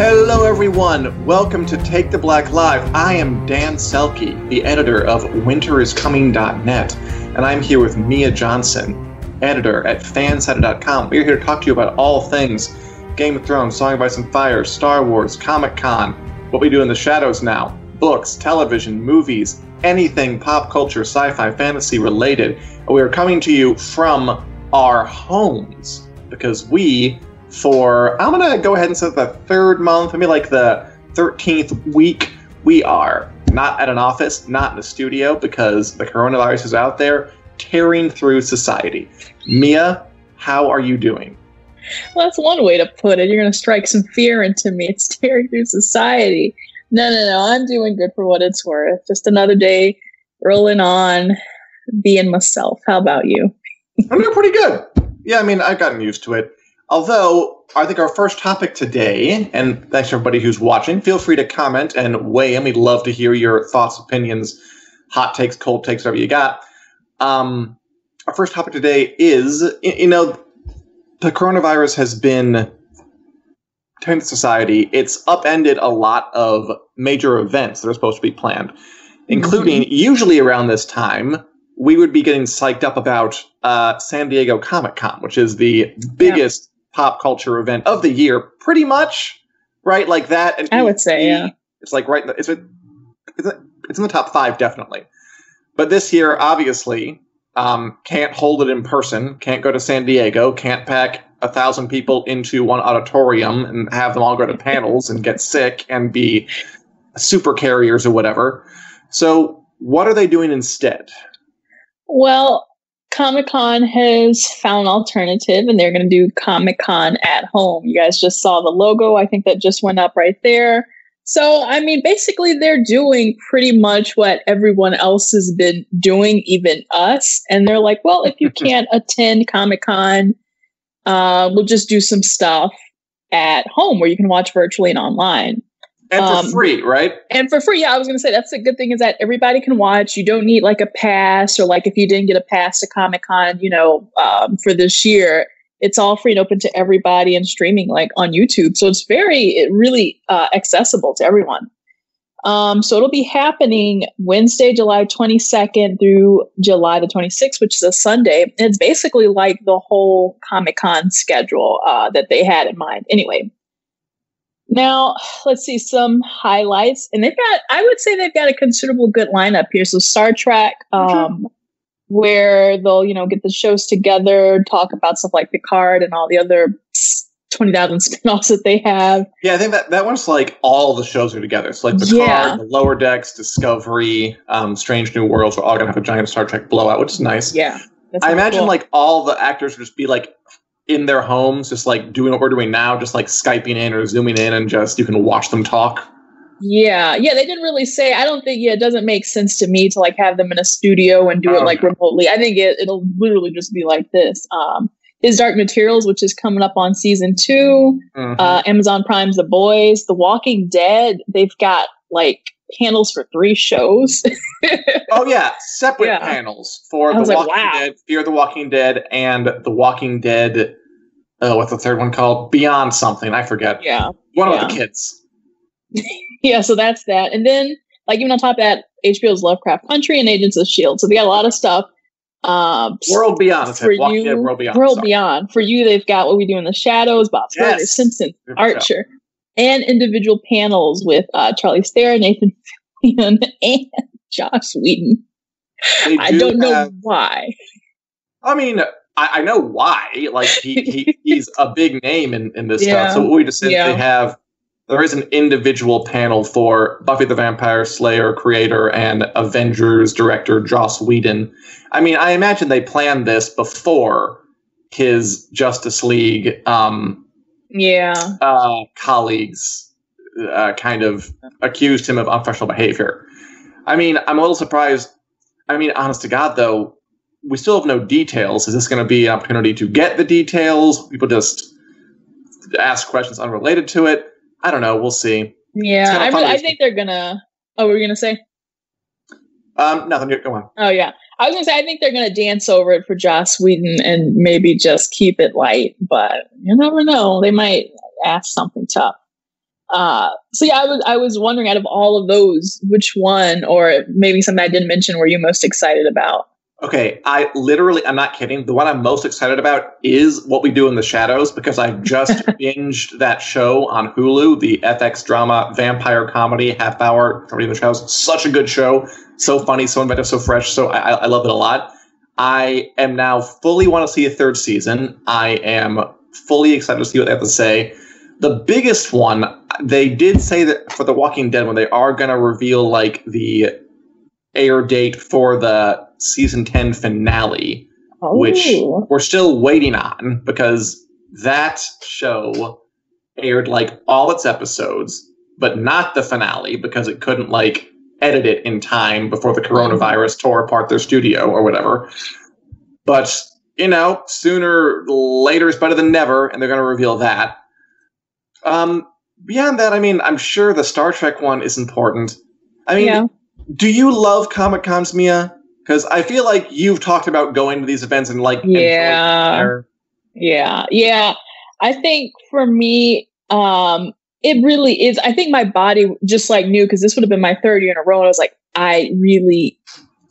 Hello, everyone. Welcome to Take the Black Live. I am Dan Selcke, the editor of winteriscoming.net, and I'm here with Mia Johnson, editor at fansided.com. We're here to talk to you about all things Game of Thrones, Song of Ice and Fire, Star Wars, Comic Con, what we do in the shadows now, books, television, movies, anything pop culture, sci fi, fantasy related. We are coming to you from our homes because we for I'm gonna go ahead and say the third month, maybe like the 13th week. We are not at an office, not in a studio, because the coronavirus is out there tearing through society. Mia, how are you doing? Well, that's one way to put it. You're going to strike some fear into me. It's tearing through society. No, no, no. I'm doing good for what it's worth. Just another day rolling on, being myself. How about you? I'm doing pretty good. Yeah, I mean, I've gotten used to it. Although, I think our first topic today, and thanks to everybody who's watching, feel free to comment and weigh in. We'd love to hear your thoughts, opinions, hot takes, cold takes, whatever you got. Um, our first topic today is, you know, the coronavirus has been tearing society. It's upended a lot of major events that are supposed to be planned, including mm-hmm. usually around this time, we would be getting psyched up about uh, San Diego Comic Con, which is the biggest pop culture event of the year, pretty much, right? Like that. And I would say, yeah, it's like right. In the, it's a, it's, it's in the top five, definitely. But this year, obviously, um, can't hold it in person. Can't go to San Diego. Can't pack a thousand people into one auditorium and have them all go to panels and get sick and be super carriers or whatever. So, what are they doing instead? Well, Comic Con has found an alternative and they're going to do Comic Con at home. You guys just saw the logo. I think that just went up right there. So, I mean, basically, they're doing pretty much what everyone else has been doing, even us. And they're like, well, if you can't attend Comic Con, uh, we'll just do some stuff at home where you can watch virtually and online. And for um, free, right? And for free, yeah. I was gonna say that's the good thing is that everybody can watch. You don't need like a pass or like if you didn't get a pass to Comic Con, you know, um, for this year, it's all free and open to everybody and streaming like on YouTube. So it's very, it really uh, accessible to everyone. Um, so it'll be happening Wednesday, July 22nd through July the 26th, which is a Sunday. And it's basically like the whole Comic Con schedule uh, that they had in mind. Anyway, now, let's see some highlights. And they've got, I would say they've got a considerable good lineup here. So, Star Trek, um, where they'll, you know, get the shows together, talk about stuff like Picard and all the other 20,000 spin-offs that they have. Yeah, I think that, that one's like all the shows are together. It's like Picard, yeah. the Lower Decks, Discovery, um, Strange New Worlds are all going to have a giant Star Trek blowout, which is nice. Yeah. I imagine cool. like all the actors would just be like in their homes, just like doing what we're doing now, just like Skyping in or Zooming in, and just you can watch them talk. Yeah, yeah, they didn't really say. I don't think. Yeah, it doesn't make sense to me to like have them in a studio and do it like remotely. I think it, it'll literally just be like this. Um, his Dark Materials, which is coming up on season 2 mm-hmm. uh, Amazon Prime's The Boys, The Walking Dead. They've got like panels for three shows. oh yeah, separate yeah. panels for The Walking like, wow. Dead, Fear the Walking Dead, and The Walking Dead. Uh, what's the third one called? Beyond something, I forget. Yeah, one yeah. of the kids. yeah, so that's that, and then like even on top of that, HBO's Lovecraft Country and Agents of Shield. So they got a lot of stuff. Um, World Beyond for you, Dead, World Beyond. World Beyond for you. They've got what we do in the shadows. Bob yes. Simpson, Archer and individual panels with uh, Charlize Theron, Nathan Fillion, and Joss Whedon. Do I don't know why. I mean, I, I know why. Like he, he he's a big name in, in this yeah. stuff. So we just said yeah. they have there is an individual panel for Buffy the Vampire Slayer creator and Avengers director Joss Whedon. I mean, I imagine they planned this before his Justice League um, yeah uh, colleagues uh, kind of accused him of unprofessional behavior. I mean, I'm a little surprised. I mean, honest to God, though, we still have no details. Is this going to be an opportunity to get the details? People just ask questions unrelated to it. I don't know. We'll see. Yeah, I, really, I think they're gonna. Oh, were you gonna say? Um, nothing. Go on. Oh yeah, I was gonna say I think they're gonna dance over it for Joss Whedon and maybe just keep it light, but you never know. They might ask something tough. Uh, so yeah, I was I was wondering out of all of those, which one, or maybe something I didn't mention, were you most excited about? Okay, I literally, I'm not kidding. The one I'm most excited about is What We Do in the Shadows because I just binged that show on Hulu, the FX drama vampire comedy half hour from in the Shadows. Such a good show, so funny, so inventive, so fresh. So I, I love it a lot. I am now fully want to see a third season. I am fully excited to see what they have to say. The biggest one, they did say that for The Walking Dead, when they are going to reveal like the air date for the season 10 finale, oh. which we're still waiting on because that show aired like all its episodes, but not the finale because it couldn't like edit it in time before the coronavirus tore apart their studio or whatever. But, you know, sooner later is better than never, and they're going to reveal that. Um, beyond that, I mean, I'm sure the Star Trek one is important. I mean, yeah. do you love Comic Cons, Mia? Because I feel like you've talked about going to these events and like yeah, yeah, yeah. I think for me, um, it really is. I think my body just like knew because this would have been my third year in a row. And I was like, I really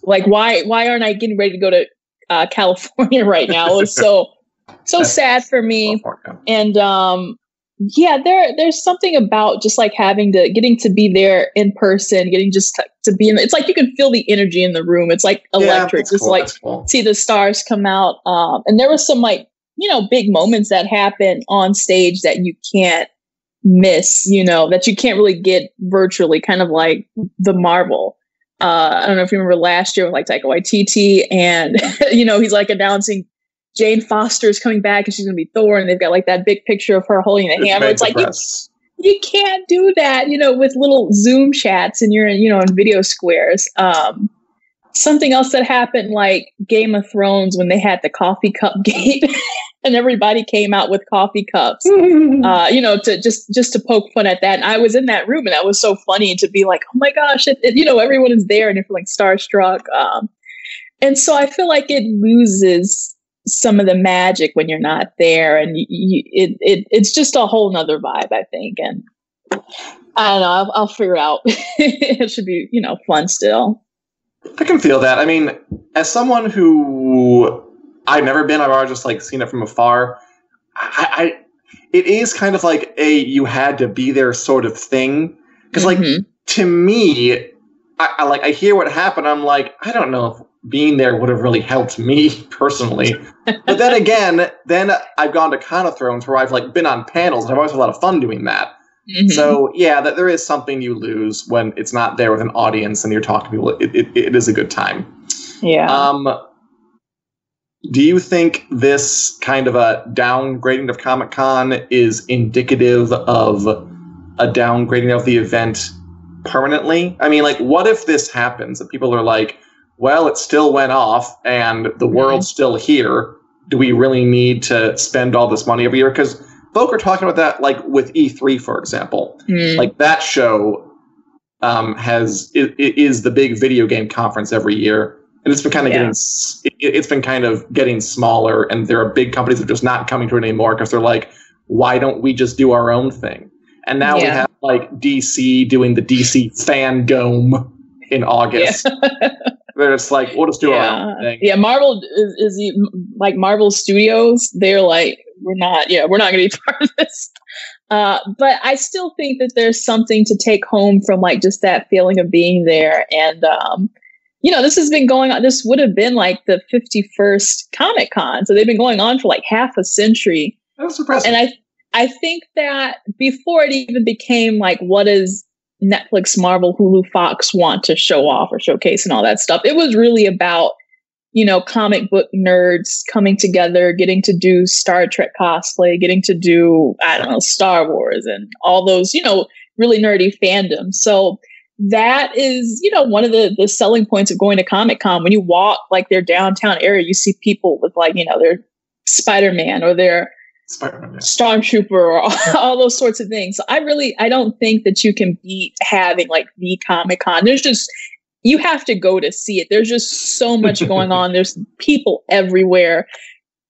like why why aren't I getting ready to go to uh, California right now? It was so so sad for me. And um, yeah there there's something about just like having to getting to be there in person getting just to, to be in it's like you can feel the energy in the room. It's like electric. yeah, just cool, like cool. see the stars come out um and there was some like you know big moments that happen on stage that you can't miss you know that you can't really get virtually kind of like the marvel. Uh, I don't know if you remember last year with like Taika Waititi, and you know he's like announcing Jane Foster is coming back and she's going to be Thor, and they've got like that big picture of her holding the hammer. It's like you, you, can't do that, you know, with little Zoom chats and you're in, you know, in video squares. Um, something else that happened, like Game of Thrones, when they had the coffee cup gate. and everybody came out with coffee cups, uh, you know, to just just to poke fun at that. And I was in that room, and that was so funny to be like, "Oh my gosh!" It, it, you know, everyone is there, and you're like starstruck. Um, and so I feel like it loses some of the magic when you're not there and you, you, it, it it's just a whole nother vibe i think and i don't know i'll, I'll figure it out it should be you know fun still i can feel that i mean as someone who i've never been i've always just like seen it from afar i, I it is kind of like a you had to be there sort of thing because mm-hmm. like to me I, I, like I hear what happened. I'm like, I don't know if being there would have really helped me personally. but then again, then I've gone to Con of Thrones where I've like been on panels and I've always had a lot of fun doing that. Mm-hmm. So yeah, that there is something you lose when it's not there with an audience and you're talking to people. It, it, it is a good time. Yeah. Um, do you think this kind of a downgrading of Comic Con is indicative of a downgrading of the event permanently? I mean, like, what if this happens and people are like, well, it still went off and the world's still here. Do we really need to spend all this money every year? Because folk are talking about that, like with E3, for example. Mm. Like that show um, has it, it is the big video game conference every year, and it's been kind of yeah. getting it, has been kind of getting smaller, and there are big companies that are just not coming to it anymore because they're like, why don't we just do our own thing? And now yeah. we have like DC doing the DC Fandome in August. Yeah. Where it's like we'll just do yeah. our own thing. Yeah, Marvel is, is like Marvel Studios. They're like we're not. Yeah, we're not going to be part of this. Uh, but I still think that there's something to take home from like just that feeling of being there. And um, you know, this has been going on. This would have been like the 51st Comic Con, so they've been going on for like half a century. That's impressive. And I I think that before it even became like, what does Netflix, Marvel, Hulu, Fox want to show off or showcase and all that stuff, it was really about, you know, comic book nerds coming together, getting to do Star Trek cosplay, getting to do, I don't know, Star Wars and all those, you know, really nerdy fandoms. So that is, you know, one of the, the selling points of going to Comic Con. When you walk like their downtown area, you see people with like, you know, their Spider Man or their Spider-Man, yeah. Stormtrooper or all, all, those sorts of things. So I really, I don't think that you can beat having like the Comic Con. There's just, you have to go to see it. There's just so much going on. There's people everywhere.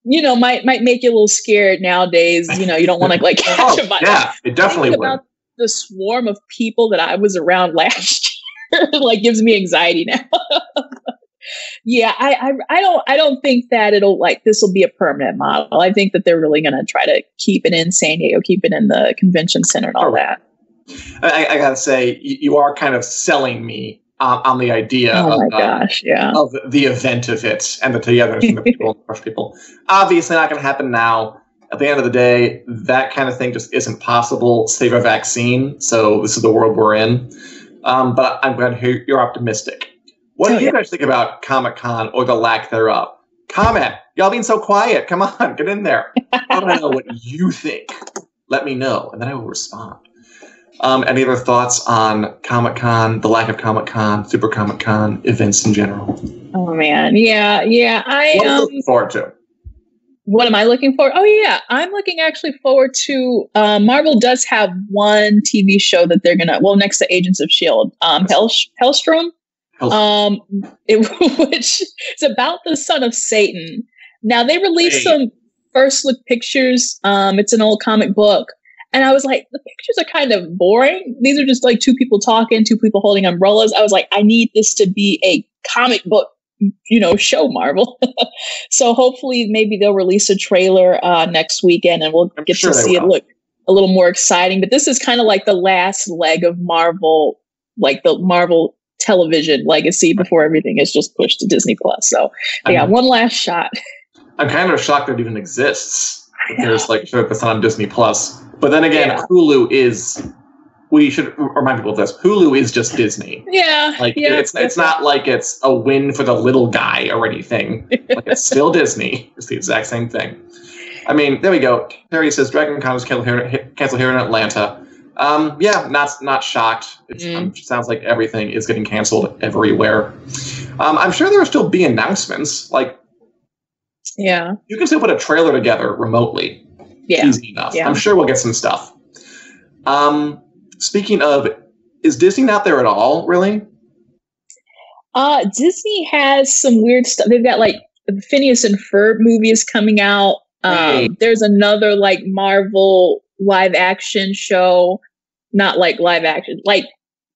You know, might might make you a little scared nowadays. You know, you don't want to like catch oh, a bite. Yeah, it definitely. About the swarm of people that I was around last year like gives me anxiety now. Yeah, I, I, I don't I don't think that it'll like this will be a permanent model. I think that they're really going to try to keep it in San Diego, keep it in the convention center and all that. I, I gotta say, you are kind of selling me um, on the idea oh of, uh, gosh, yeah. of the event of it and the togetherness and the people, people. Obviously, not going to happen now at the end of the day, that kind of thing just isn't possible, save a vaccine. So this is the world we're in. Um, but I'm glad to hear you're optimistic. What oh, do you yeah. guys think about Comic Con or the lack thereof? Comment. Y'all being so quiet. Come on, get in there. I want to know what you think. Let me know, and then I will respond. Um, any other thoughts on Comic Con, the lack of Comic Con, Super Comic Con events in general? Oh man, yeah, yeah. I what um, looking forward to what am I looking for? Oh yeah, I'm looking actually forward to. Uh, Marvel does have one TV show that they're gonna. Well, next to Agents of Shield, um, Hell, Helstrom, um, it, which is about the son of Satan. Now they released hey. some first look pictures. Um, it's an old comic book, and I was like, the pictures are kind of boring. These are just like two people talking, two people holding umbrellas. I was like, I need this to be a comic book you know show marvel so hopefully maybe they'll release a trailer uh, next weekend and we'll get sure to see will. it look a little more exciting but this is kind of like the last leg of marvel like the marvel television legacy before everything is just pushed to disney plus so they got one last shot i'm kind of shocked that it even exists there's like it's on disney plus but then again yeah. hulu is we should remind people of this. Hulu is just Disney. Yeah. Like yeah, it's it's not like it's a win for the little guy or anything. like it's still Disney. It's the exact same thing. I mean, there we go. Terry says Dragon Con is canceled here, canceled here in Atlanta. Um, yeah, not not shocked. It mm. um, sounds like everything is getting canceled everywhere. Um, I'm sure there will still be announcements. Like, yeah, you can still put a trailer together remotely. Yeah, easy enough. Yeah. I'm sure we'll get some stuff. Um, Speaking of, is Disney not there at all? Really? Uh, Disney has some weird stuff. They've got like Phineas and Ferb movies coming out. Um, hey. There's another like Marvel live action show, not like live action, like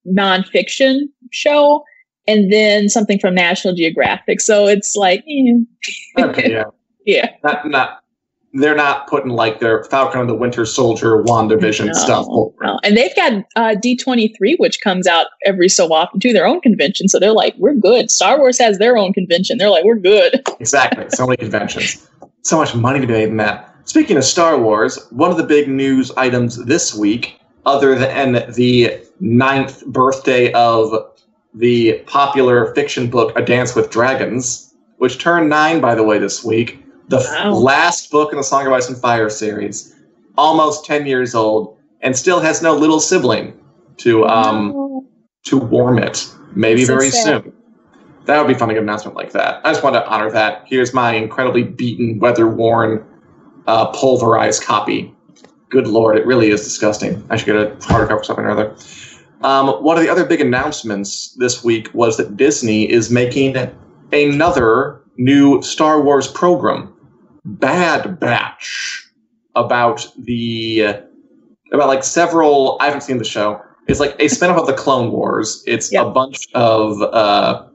nonfiction show, and then something from National Geographic. So it's like, eh. okay, yeah, yeah, not not they're not putting like their Falcon and the Winter Soldier, WandaVision no, stuff. No. And they've got uh, D23, which comes out every so often to their own convention. So they're like, we're good. Star Wars has their own convention. They're like, we're good. exactly. So many conventions. So much money to be made in that. Speaking of Star Wars, one of the big news items this week, other than the ninth birthday of the popular fiction book A Dance with Dragons, which turned nine, by the way, this week the wow. last book in the Song of Ice and Fire series, almost 10 years old, and still has no little sibling to um to warm it. Maybe so very sad. soon. That would be fun to get an announcement like that. I just want to honor that. Here's my incredibly beaten, weather worn, uh, pulverized copy. Good lord, it really is disgusting. I should get a hardcover something or other. Um, one of the other big announcements this week was that Disney is making another new Star Wars program. Bad Batch about the about like several. I haven't seen the show. It's like a spinoff of the Clone Wars. It's yep. a bunch of uh,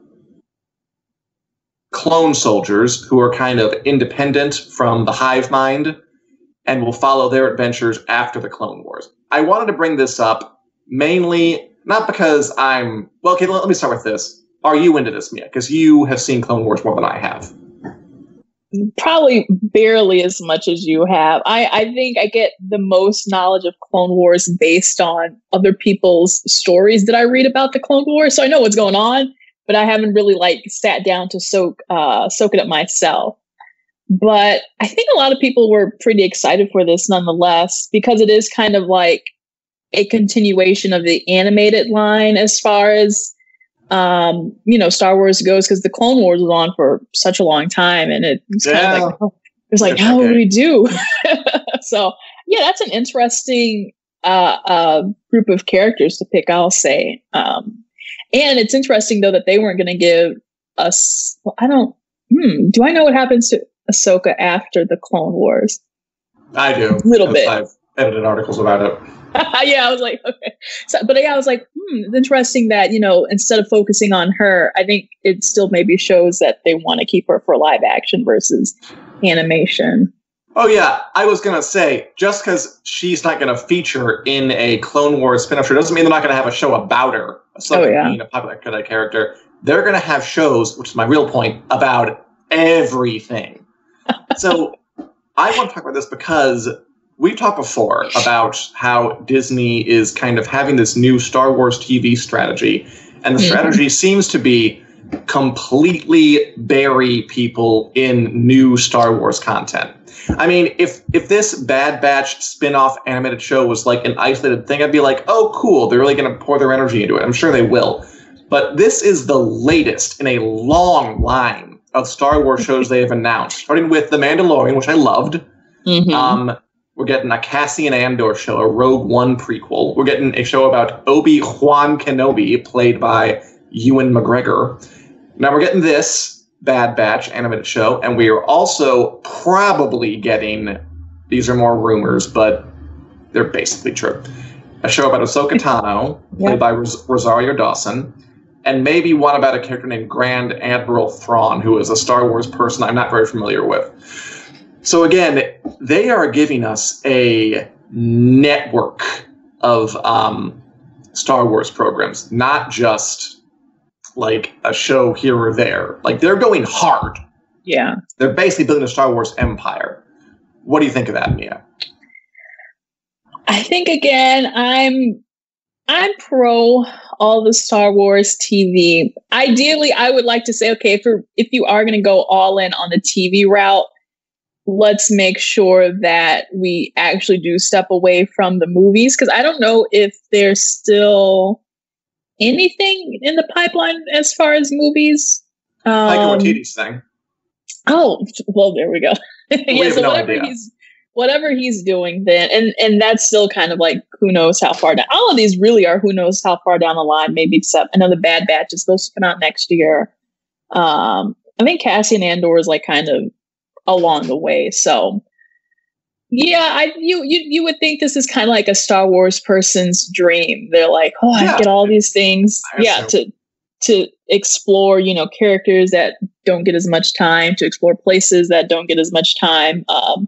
clone soldiers who are kind of independent from the hive mind and will follow their adventures after the Clone Wars. I wanted to bring this up mainly not because I'm well. Okay, let, me start with this. Are you into this, Mia? Because you have seen Clone Wars more than I have. probably barely as much as you have. I, I think I get the most knowledge of Clone Wars based on other people's stories that I read about the Clone Wars. So I know what's going on, but I haven't really like sat down to soak uh, soak it up myself. But I think a lot of people were pretty excited for this nonetheless because it is kind of like a continuation of the animated line as far as um, you know, Star Wars goes because the Clone Wars was on for such a long time, and it was yeah. kind of like oh, it was like, how okay. do we do? so yeah, that's an interesting uh, uh, group of characters to pick. I'll say, um, and it's interesting though that they weren't going to give us. Well, I don't. Hmm, do I know what happens to Ahsoka after the Clone Wars? I do. A little bit. I've edited articles about it. yeah, I was like, okay. So, but yeah, I was like, hmm, it's interesting that, you know, instead of focusing on her, I think it still maybe shows that they want to keep her for live action versus animation. Oh, yeah. I was going to say, just because she's not going to feature in a Clone Wars spin off show doesn't mean they're not going to have a show about her. So, oh, yeah. being a popular character. They're going to have shows, which is my real point, about everything. so I want to talk about this because we've talked before about how Disney is kind of having this new Star Wars TV strategy, and the mm-hmm. strategy seems to be completely bury people in new Star Wars content. I mean, if if this Bad Batch spin-off animated show was like an isolated thing, I'd be like, "Oh, cool, they're really going to pour their energy into it." I'm sure they will. But this is the latest in a long line of Star Wars shows they have announced, starting with The Mandalorian, which I loved. Mm-hmm. Um, we're getting a Cassian Andor show, a Rogue One prequel. We're getting a show about Obi Wan Kenobi, played by Ewan McGregor. Now we're getting this Bad Batch animated show, and we are also probably getting. These are more rumors, but they're basically true. A show about Ahsoka Tano, yep. played by Ros- Rosario Dawson, and maybe one about a character named Grand Admiral Thrawn, who is a Star Wars person I'm not very familiar with. So again, they are giving us a network of um, Star Wars programs, not just like a show here or there. Like they're going hard. Yeah. They're basically building a Star Wars empire. What do you think of that, Mia? I think again, I'm I'm pro all the Star Wars TV. Ideally, I would like to say, okay, if if you are going to go all in on the TV route, let's make sure that we actually do step away from the movies because I don't know if they're still anything in the pipeline as far as movies. Um, Taika Waititi's thing. Oh, well, there we go. We yeah, so no whatever idea. he's whatever he's doing then, and and that's still kind of like who knows how far down. All of these really are who knows how far down the line. Maybe except another Bad Batch is supposed to come out next year. Um, I think Cassian Andor is like kind of along the way. So yeah, I you you you would think this is kind of like a Star Wars person's dream. They're like, oh, yeah. I get all these things, yeah, to to explore, you know, characters that don't get as much time, to explore places that don't get as much time. Um,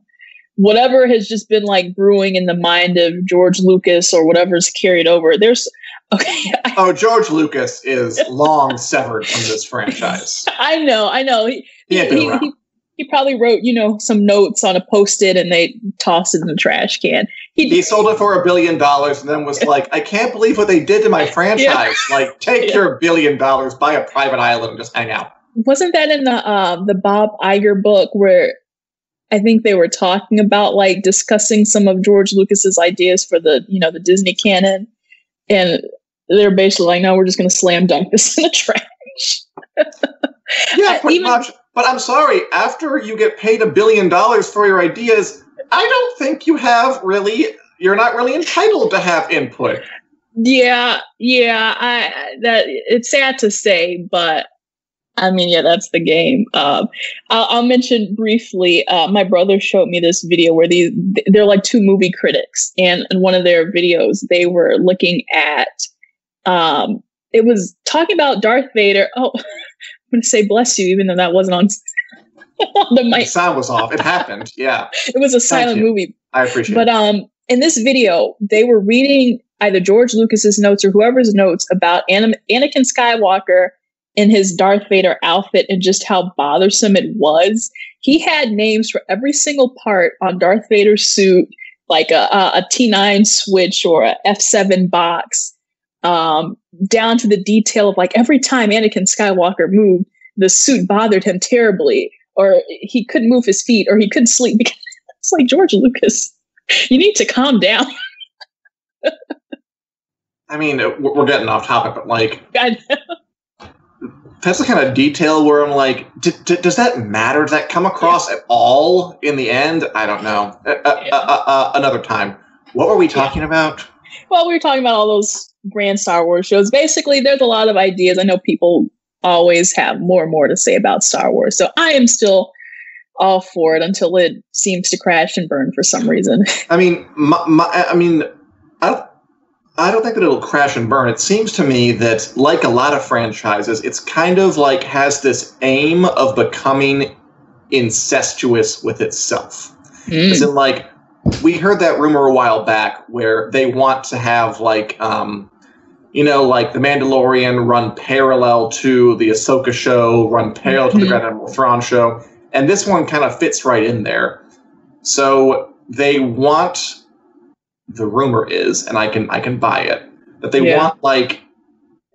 whatever has just been like brewing in the mind of George Lucas or whatever's carried over. There's okay. oh, George Lucas is long severed from this franchise. I know, I know. He, he, he, he probably wrote, you know, some notes on a post-it and they tossed it in the trash can. He, he sold it for a billion dollars and then was like, I can't believe what they did to my franchise. Yeah. Like, take yeah. your billion dollars, buy a private island, and just hang out. Wasn't that in the uh, the Bob Iger book where I think they were talking about like discussing some of George Lucas's ideas for the, you know, the Disney canon, and they're basically like, no, we're just going to slam dunk this in the trash. yeah, pretty Even, much. But I'm sorry, after you get paid a billion dollars for your ideas, I don't think you have really, you're not really entitled to have input. Yeah, yeah, I that it's sad to say, but I mean, yeah, that's the game. Um, I'll, I'll, mention briefly. Uh, my brother showed me this video where these they're like two movie critics, and in one of their videos, they were looking at. Um, it was talking about Darth Vader. Oh, going to say bless you, even though that wasn't on, on the mic. The sound was off. It happened. Yeah. it was a silent movie. I appreciate but, it. But um, in this video, they were reading either George Lucas's notes or whoever's notes about Anakin Skywalker in his Darth Vader outfit and just how bothersome it was. He had names for every single part on Darth Vader's suit, like a a a T9 switch or a F7 box, um, down to the detail of like every time Anakin Skywalker moved, the suit bothered him terribly, or he couldn't move his feet, or he couldn't sleep. Because it's like George Lucas, you need to calm down. I mean, uh, we're getting off topic, but like that's the kind of detail where I'm like, d- d- does that matter? Does that come across at all in the end? I don't know. Uh, uh, Yeah. uh, uh, another time. What were we talking about? Well, we were talking about all those grand Star Wars shows. Basically, there's a lot of ideas. I know people always have more and more to say about Star Wars. So I am still all for it until it seems to crash and burn for some reason. I mean, my, my, I mean, I don't, I don't think that it'll crash and burn. It seems to me that, like a lot of franchises, it's kind of like has this aim of becoming incestuous with itself. Hmm. As in, like, we heard that rumor a while back where they want to have, like, um, you know, like the Mandalorian run parallel to the Ahsoka show, run parallel to the Mhm. Grand Admiral Thrawn show, and this one kind of fits right in there. So they want the rumor is, and I can I can buy it, that they Yeah. want like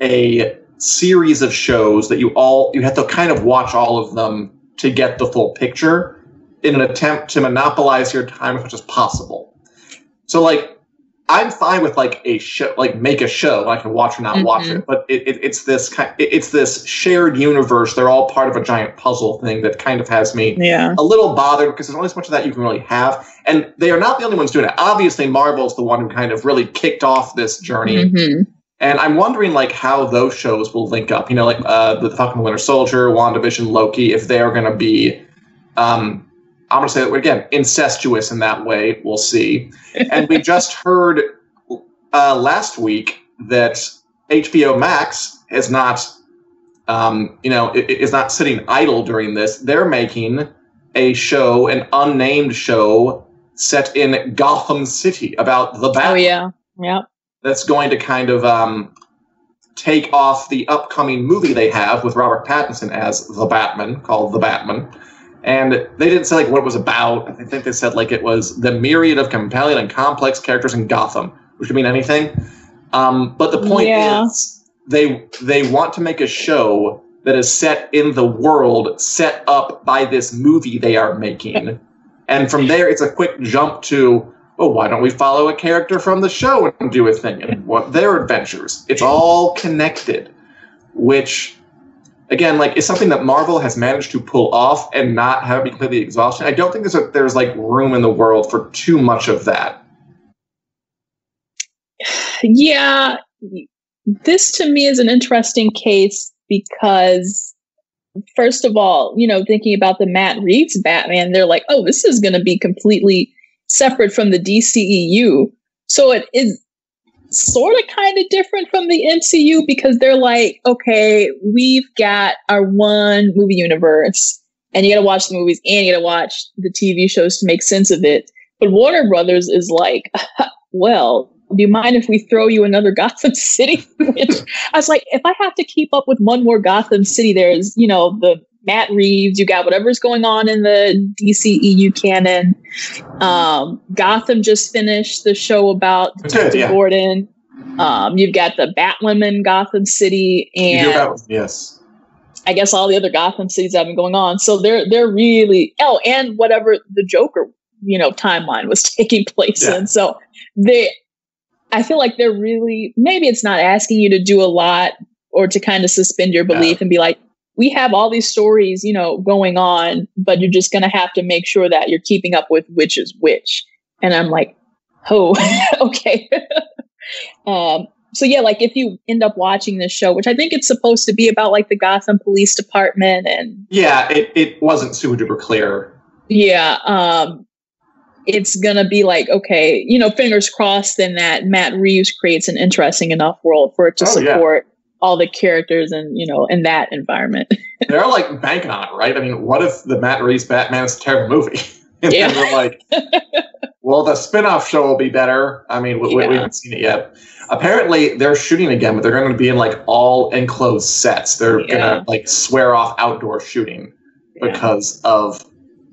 a series of shows that you all you have to kind of watch all of them to get the full picture in an attempt to monopolize your time as much as possible. So like I'm fine with like a show, like make a show. I can watch or not watch Mhm. it, but it, it, it's this kind, it, it's this shared universe. They're all part of a giant puzzle thing that kind of has me Yeah. a little bothered because there's only so much of that you can really have, and they are not the only ones doing it. Obviously, Marvel's the one who kind of really kicked off this journey, hmm and I'm wondering like how those shows will link up. You know, like uh, the Falcon Winter Soldier, WandaVision, Loki, if they're going to be, um, I'm going to say that again, incestuous in that way. We'll see. and we just heard uh, last week that HBO Max is not, um, you know, is not sitting idle during this. They're making a show, an unnamed show set in Gotham City about the Batman Oh yeah. Yeah. that's going to kind of um, take off the upcoming movie they have with Robert Pattinson as the Batman, called The Batman. And they didn't say like what it was about. I think they said like it was the myriad of compelling and complex characters in Gotham, which could mean anything. Um, but the point Yeah. is, they they want to make a show that is set in the world set up by this movie they are making, and from there it's a quick jump to oh, why don't we follow a character from the show and do a thing and what their adventures? It's all connected, which again, like it's something that Marvel has managed to pull off and not have it be completely exhausting. I don't think there's a, there's like room in the world for too much of that. Yeah. This to me is an interesting case because, first of all, you know, thinking about the Matt Reeves Batman, they're like, oh, this is going to be completely separate from the DCEU. So it is sort of kind of different from the MCU because they're like, okay, we've got our one movie universe, and you got to watch the movies and you got to watch the TV shows to make sense of it. But Warner Brothers is like, well, do you mind if we throw you another Gotham City? Which I was like, if I have to keep up with one more Gotham City, there's, you know, the Matt Reeves, you got whatever's going on in the DCEU canon. Um, Gotham just finished the show about Detective yeah. Gordon. Um, you've got the Batwoman Gotham City, and yes. I guess all the other Gotham cities that have been going on. So they're they're really oh, and whatever the Joker you know timeline was taking place Yeah. in. So they, I feel like they're really maybe it's not asking you to do a lot or to kind of suspend your belief and be like, we have all these stories you know going on, but you're just gonna have to make sure that you're keeping up with which is which. And I'm like, oh, okay. um, so yeah, like if you end up watching this show, which I think it's supposed to be about like the Gotham Police Department and Yeah, it, it wasn't super duper clear. yeah, um it's gonna be like, okay, you know, fingers crossed then that Matt Reeves creates an interesting enough world for it to Oh, yeah. All the characters and you know in that environment. They're like banking on it, right? I mean, what if the Matt Reeves Batman is a terrible movie? and Yeah. then we're like, well, the spin-off show will be better. I mean, we, yeah. we haven't seen it yet. Apparently, they're shooting again, but they're going to be in like all enclosed sets. They're yeah. going to like swear off outdoor shooting because of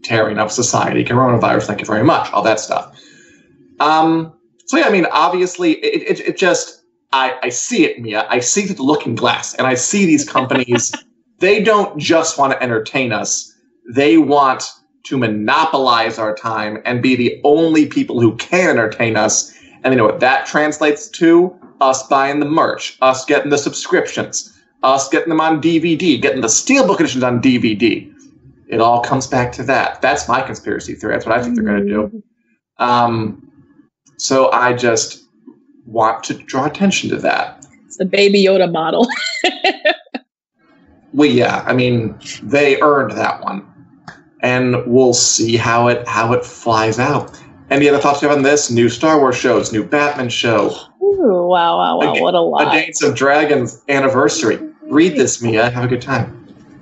tearing up society, coronavirus. Thank you very much. All that stuff. Um. So yeah, I mean, obviously, it, it, it just I, I see it, Mia. I see the looking glass, and I see these companies. they don't just want to entertain us; they want to monopolize our time and be the only people who can entertain us. And you know what that translates to? Us buying the merch, us getting the subscriptions, us getting them on DVD, getting the Steelbook editions on DVD. It all comes back to that. That's my conspiracy theory. That's what I think they're going to do. Um, so I just want to draw attention to that. It's the Baby Yoda model. well, yeah. I mean, they earned that one and we'll see how it how it flies out. Any other thoughts you have on this? New Star Wars shows, new Batman show. Ooh, wow, wow, wow! A, what a lot! A Dance of Dragons anniversary. Read this, Mia. Have a good time.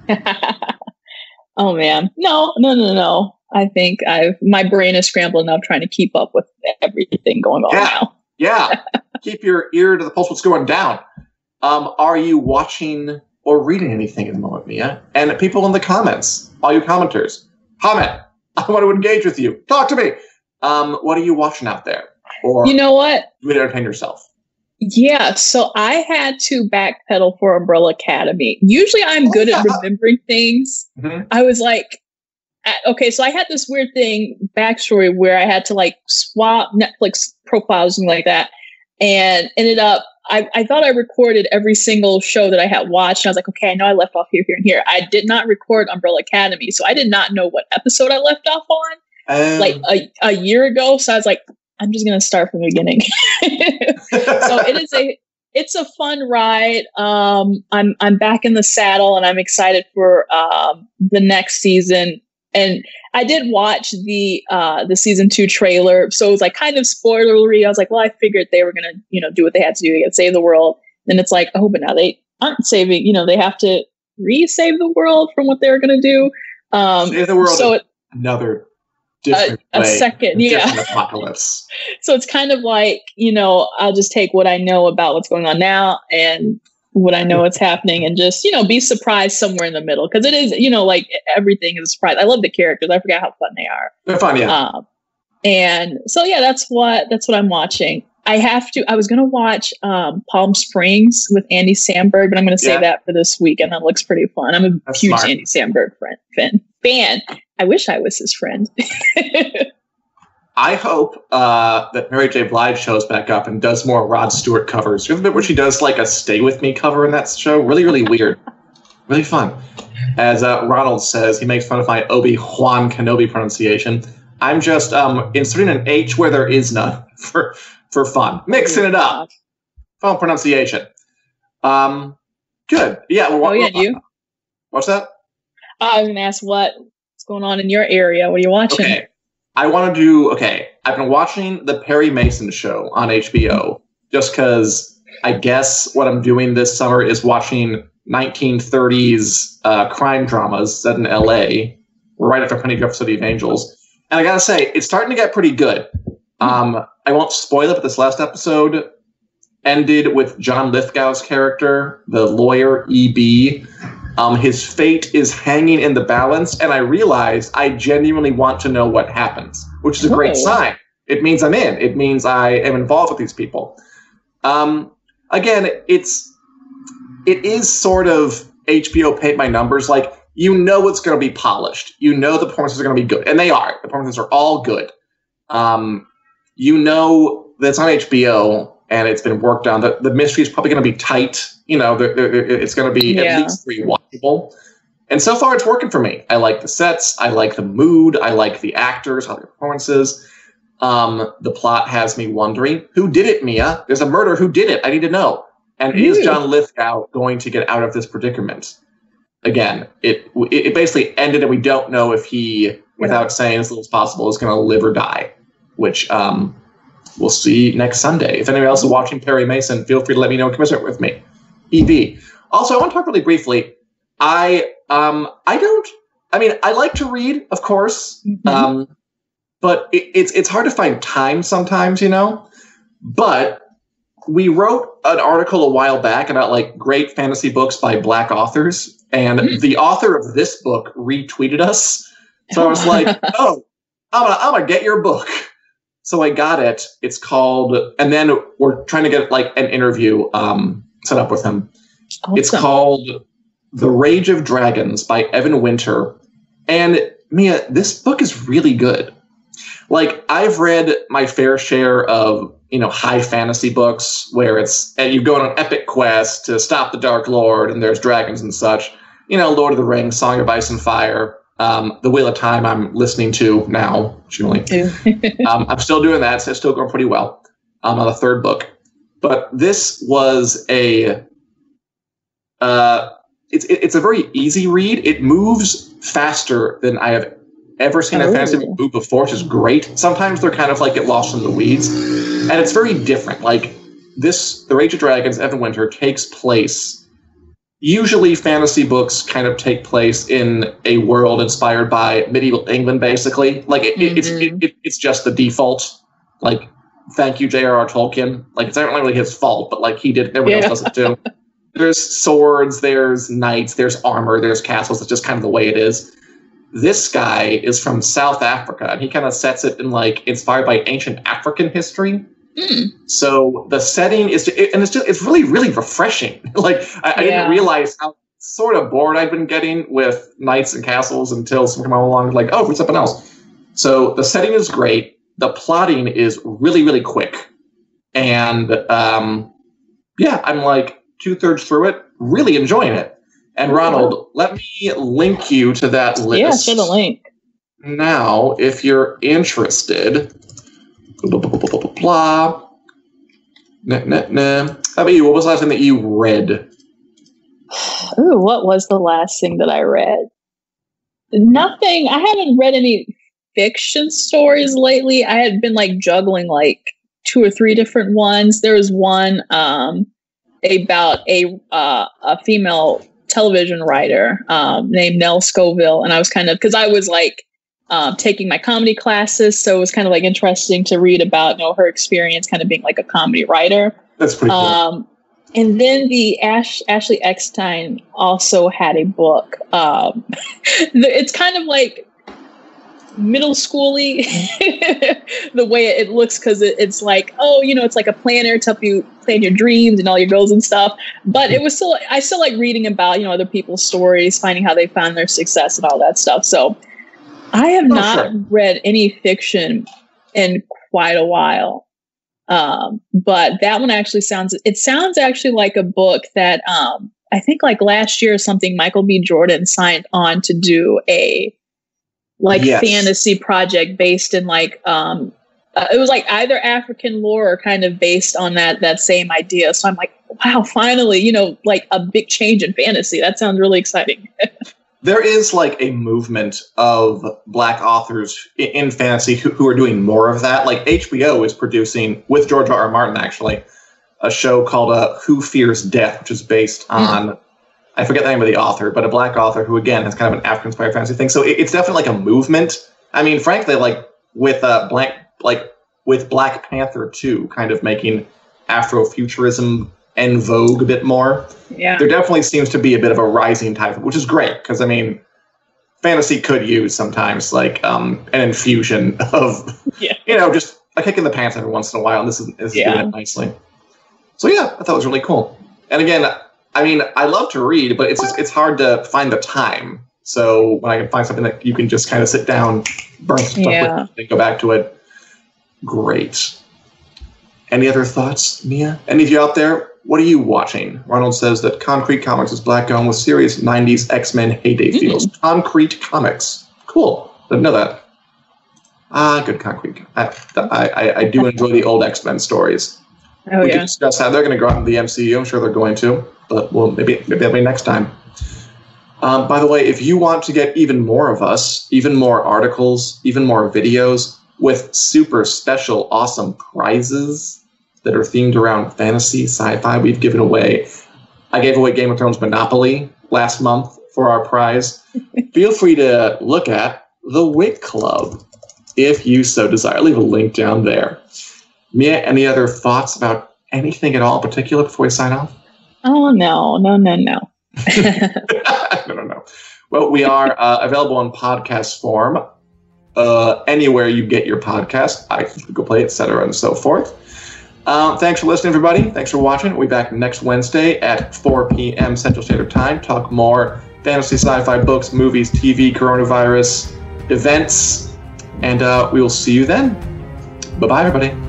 oh man, no, no, no, no. I think I've my brain is scrambled enough trying to keep up with everything going on yeah. now. Yeah, keep your ear to the pulse. What's going down? Um, are you watching or reading anything at the moment, Mia? And people in the comments, all you commenters, comment. I want to engage with you. Talk to me. Um, what are you watching out there? Or you know what? You entertain yourself. Yeah, so I had to backpedal for Umbrella Academy. Usually I'm good at remembering things. Mm-hmm. I was like, okay, so I had this weird thing backstory where I had to like swap Netflix profiles and like that, and ended up I, I thought I recorded every single show that I had watched. And I was like, okay, I know I left off here, here, and here. I did not record Umbrella Academy, so I did not know what episode I left off on um, like a, a year ago. So I was like, I'm just gonna start from the beginning. so it is a it's a fun ride. Um, I'm I'm back in the saddle, and I'm excited for um, the next season and I did watch the uh the season two trailer, so it was like kind of spoilery. I was like, well, I figured they were gonna, you know, do what they had to do to save the world. Then it's like, oh, but now they aren't saving. You know, they have to re-save the world from what they were gonna do. Um, save the world. So it, another different a, a second, yeah, apocalypse. so it's kind of like you know, I'll just take what I know about what's going on now and would I know what's happening and just, you know, be surprised somewhere in the middle. Cause it is, you know, like everything is a surprise. I love the characters. I forget how fun they are. They're fun, yeah. Um, and so, yeah, that's what, that's what I'm watching. I have to, I was going to watch um, Palm Springs with Andy Samberg, but I'm going to save yeah. that for this weekend. That looks pretty fun. I'm a that's huge smart. Andy Samberg friend, fan, fan. I wish I was his friend. I hope uh, that Mary J. Blige shows back up and does more Rod Stewart covers. You a bit where she does like a "Stay with Me" cover in that show. Really, really weird, really fun. As uh, Ronald says, he makes fun of my Obi Wan Kenobi pronunciation. I'm just um, inserting an H where there is none for for fun, mixing it up. Fun pronunciation. Um, good. Yeah. Well, oh yeah, you. What's that? I was gonna ask what's going on in your area. What are you watching? Okay. I want to do okay. I've been watching the Perry Mason show on HBO just because I guess what I'm doing this summer is watching 1930s uh, crime dramas set in LA right after Penny Dreadful City of Angels. And I gotta say, it's starting to get pretty good. Um, I won't spoil it, but this last episode ended with John Lithgow's character, the lawyer EB, um, his fate is hanging in the balance, and I realize I genuinely want to know what happens, which is a great sign. It means I'm in. It means I am involved with these people. Um, again, it's it is sort of HBO paint my numbers. Like you know it's going to be polished. You know the performances are going to be good, and they are. The performances are all good. Um, you know that it's on HBO, and it's been worked on. The, the mystery is probably going to be tight. You know, they're, they're, it's going to be yeah. at least rewatchable. And so far, it's working for me. I like the sets. I like the mood. I like the actors. I like the performances. Um, the plot has me wondering who did it, Mia? There's a murder. Who did it? I need to know. And Ew. is John Lithgow going to get out of this predicament? Again, it it basically ended, and we don't know if he, without saying as little as possible, is going to live or die. Which um, we'll see next Sunday. If anyone else is watching Perry Mason, feel free to let me know and commiserate with me. EB. Also, I want to talk really briefly. I um I don't. I mean, I like to read, of course. Mm-hmm. Um, but it, it's it's hard to find time sometimes, you know. But we wrote an article a while back about like great fantasy books by black authors, and mm-hmm. the author of this book retweeted us. So I was like, "Oh, I'm gonna I'm gonna get your book." So I got it. It's called, and then we're trying to get like an interview um, set up with him. Awesome. It's called "The Rage of Dragons" by Evan Winter, and Mia, this book is really good. Like I've read my fair share of you know high fantasy books where it's and you go on an epic quest to stop the Dark Lord and there's dragons and such. You know, Lord of the Rings, Song of Ice and Fire, um, The Wheel of Time. I'm listening to now, Julie. um, I'm still doing that, so it's still going pretty well. I'm on the third book, but this was a. Uh, it's it's a very easy read. It moves faster than I have ever seen oh. a fantasy book before, which is great. Sometimes they're kind of like get lost in the weeds, and it's very different. Like this, The Rage of Dragons, Evan Winter takes place. Usually, fantasy books kind of take place in a world inspired by medieval England, basically. Like it, mm-hmm. it's it, it, it's just the default. Like, thank you, J.R.R. Tolkien. Like it's not really his fault, but like he did, everyone yeah. else does it too. there's swords, there's knights, there's armor, there's castles. It's just kind of the way it is this guy is from South Africa, and he kind of sets it in like inspired by ancient African history. Mm. So the setting is, and it's just it's really really refreshing. like I, I didn't realize how sort of bored I've been getting with knights and castles until someone came along like, oh, for something else. So the setting is great. The plotting is really really quick, and um, yeah, I'm like two thirds through it, really enjoying it. And Ronald, let me link you to that list. Yeah, send a link. Now, if you're interested, blah, blah, blah, blah, blah. Nah, nah, nah. How about you? What was the last thing that you read? Ooh, what was the last thing that I read? Nothing. I haven't read any fiction stories lately. I had been like juggling like two or three different ones. There was one um, about a uh, a female television writer um, named Nell Scovell, and I was kind of because I was like um, taking my comedy classes, so it was kind of like interesting to read about you know her experience, kind of being like a comedy writer. That's pretty cool. Um, and then the Ash Ashley Eckstein also had a book. Um, it's kind of like middle schooly the way it looks because it, it's like oh you know it's like a planner to help you plan your dreams and all your goals and stuff but it was still i still like reading about you know other people's stories finding how they found their success and all that stuff so i have oh, not sure. read any fiction in quite a while um, but that one actually sounds it sounds actually like a book that um, i think like last year or something michael b jordan signed on to do a like yes. fantasy project based in like um uh, it was like either African lore or kind of based on that that same idea. So I'm like, wow, finally, you know, like a big change in fantasy. That sounds really exciting. there is like a movement of black authors in, fantasy who, who, are doing more of that. Like HBO is producing with George R. R. Martin actually a show called uh, Who Fears Death, which is based hmm. on mm. I forget the name of the author, but a black author who again has kind of an African inspired fantasy thing. So it, it's definitely like a movement. I mean, frankly, like with uh, blank, like with Black Panther too, kind of making Afrofuturism en vogue a bit more. Yeah, there definitely seems to be a bit of a rising tide, which is great because I mean, fantasy could use sometimes like um, an infusion of, yeah. you know, just a kick in the pants every once in a while, and this is, this is yeah. doing it nicely. So yeah, I thought it was really cool. And again, I mean, I love to read, but it's just, it's hard to find the time. So when I can find something that you can just kind of sit down, burn some stuff yeah. with, and go back to it, great. Any other thoughts, Mia? Any of you out there? What are you watching? Ronald says that Concrete Comics is black owned with serious 90s X Men heyday mm-hmm. feels. Concrete Comics. Cool. Didn't know that. Ah, good Concrete. I, I, I do enjoy the old X Men stories. Oh, we yeah. can discuss how they're going to go out in the MCU. I'm sure they're going to but well, maybe maybe that'll be next time. Um, by the way, if you want to get even more of us, even more articles, even more videos with super special, awesome prizes that are themed around fantasy, sci-fi, we've given away. I gave away Game of Thrones Monopoly last month for our prize. Feel free to look at the Wit Club. if you so desire. I leave a link down there. Mia, any other thoughts about anything at all in particular before we sign off? Oh, no, no, no, no. no, no, no. Well, we are uh, available in podcast form uh, anywhere you get your podcast, iTunes, Google Play, etc., and so forth. Um, thanks for listening, everybody. Thanks for watching. We'll be back next Wednesday at 4 p.m. Central Standard Time. Talk more fantasy, sci-fi books, movies, TV, coronavirus, events, and uh, we will see you then. Bye bye, everybody.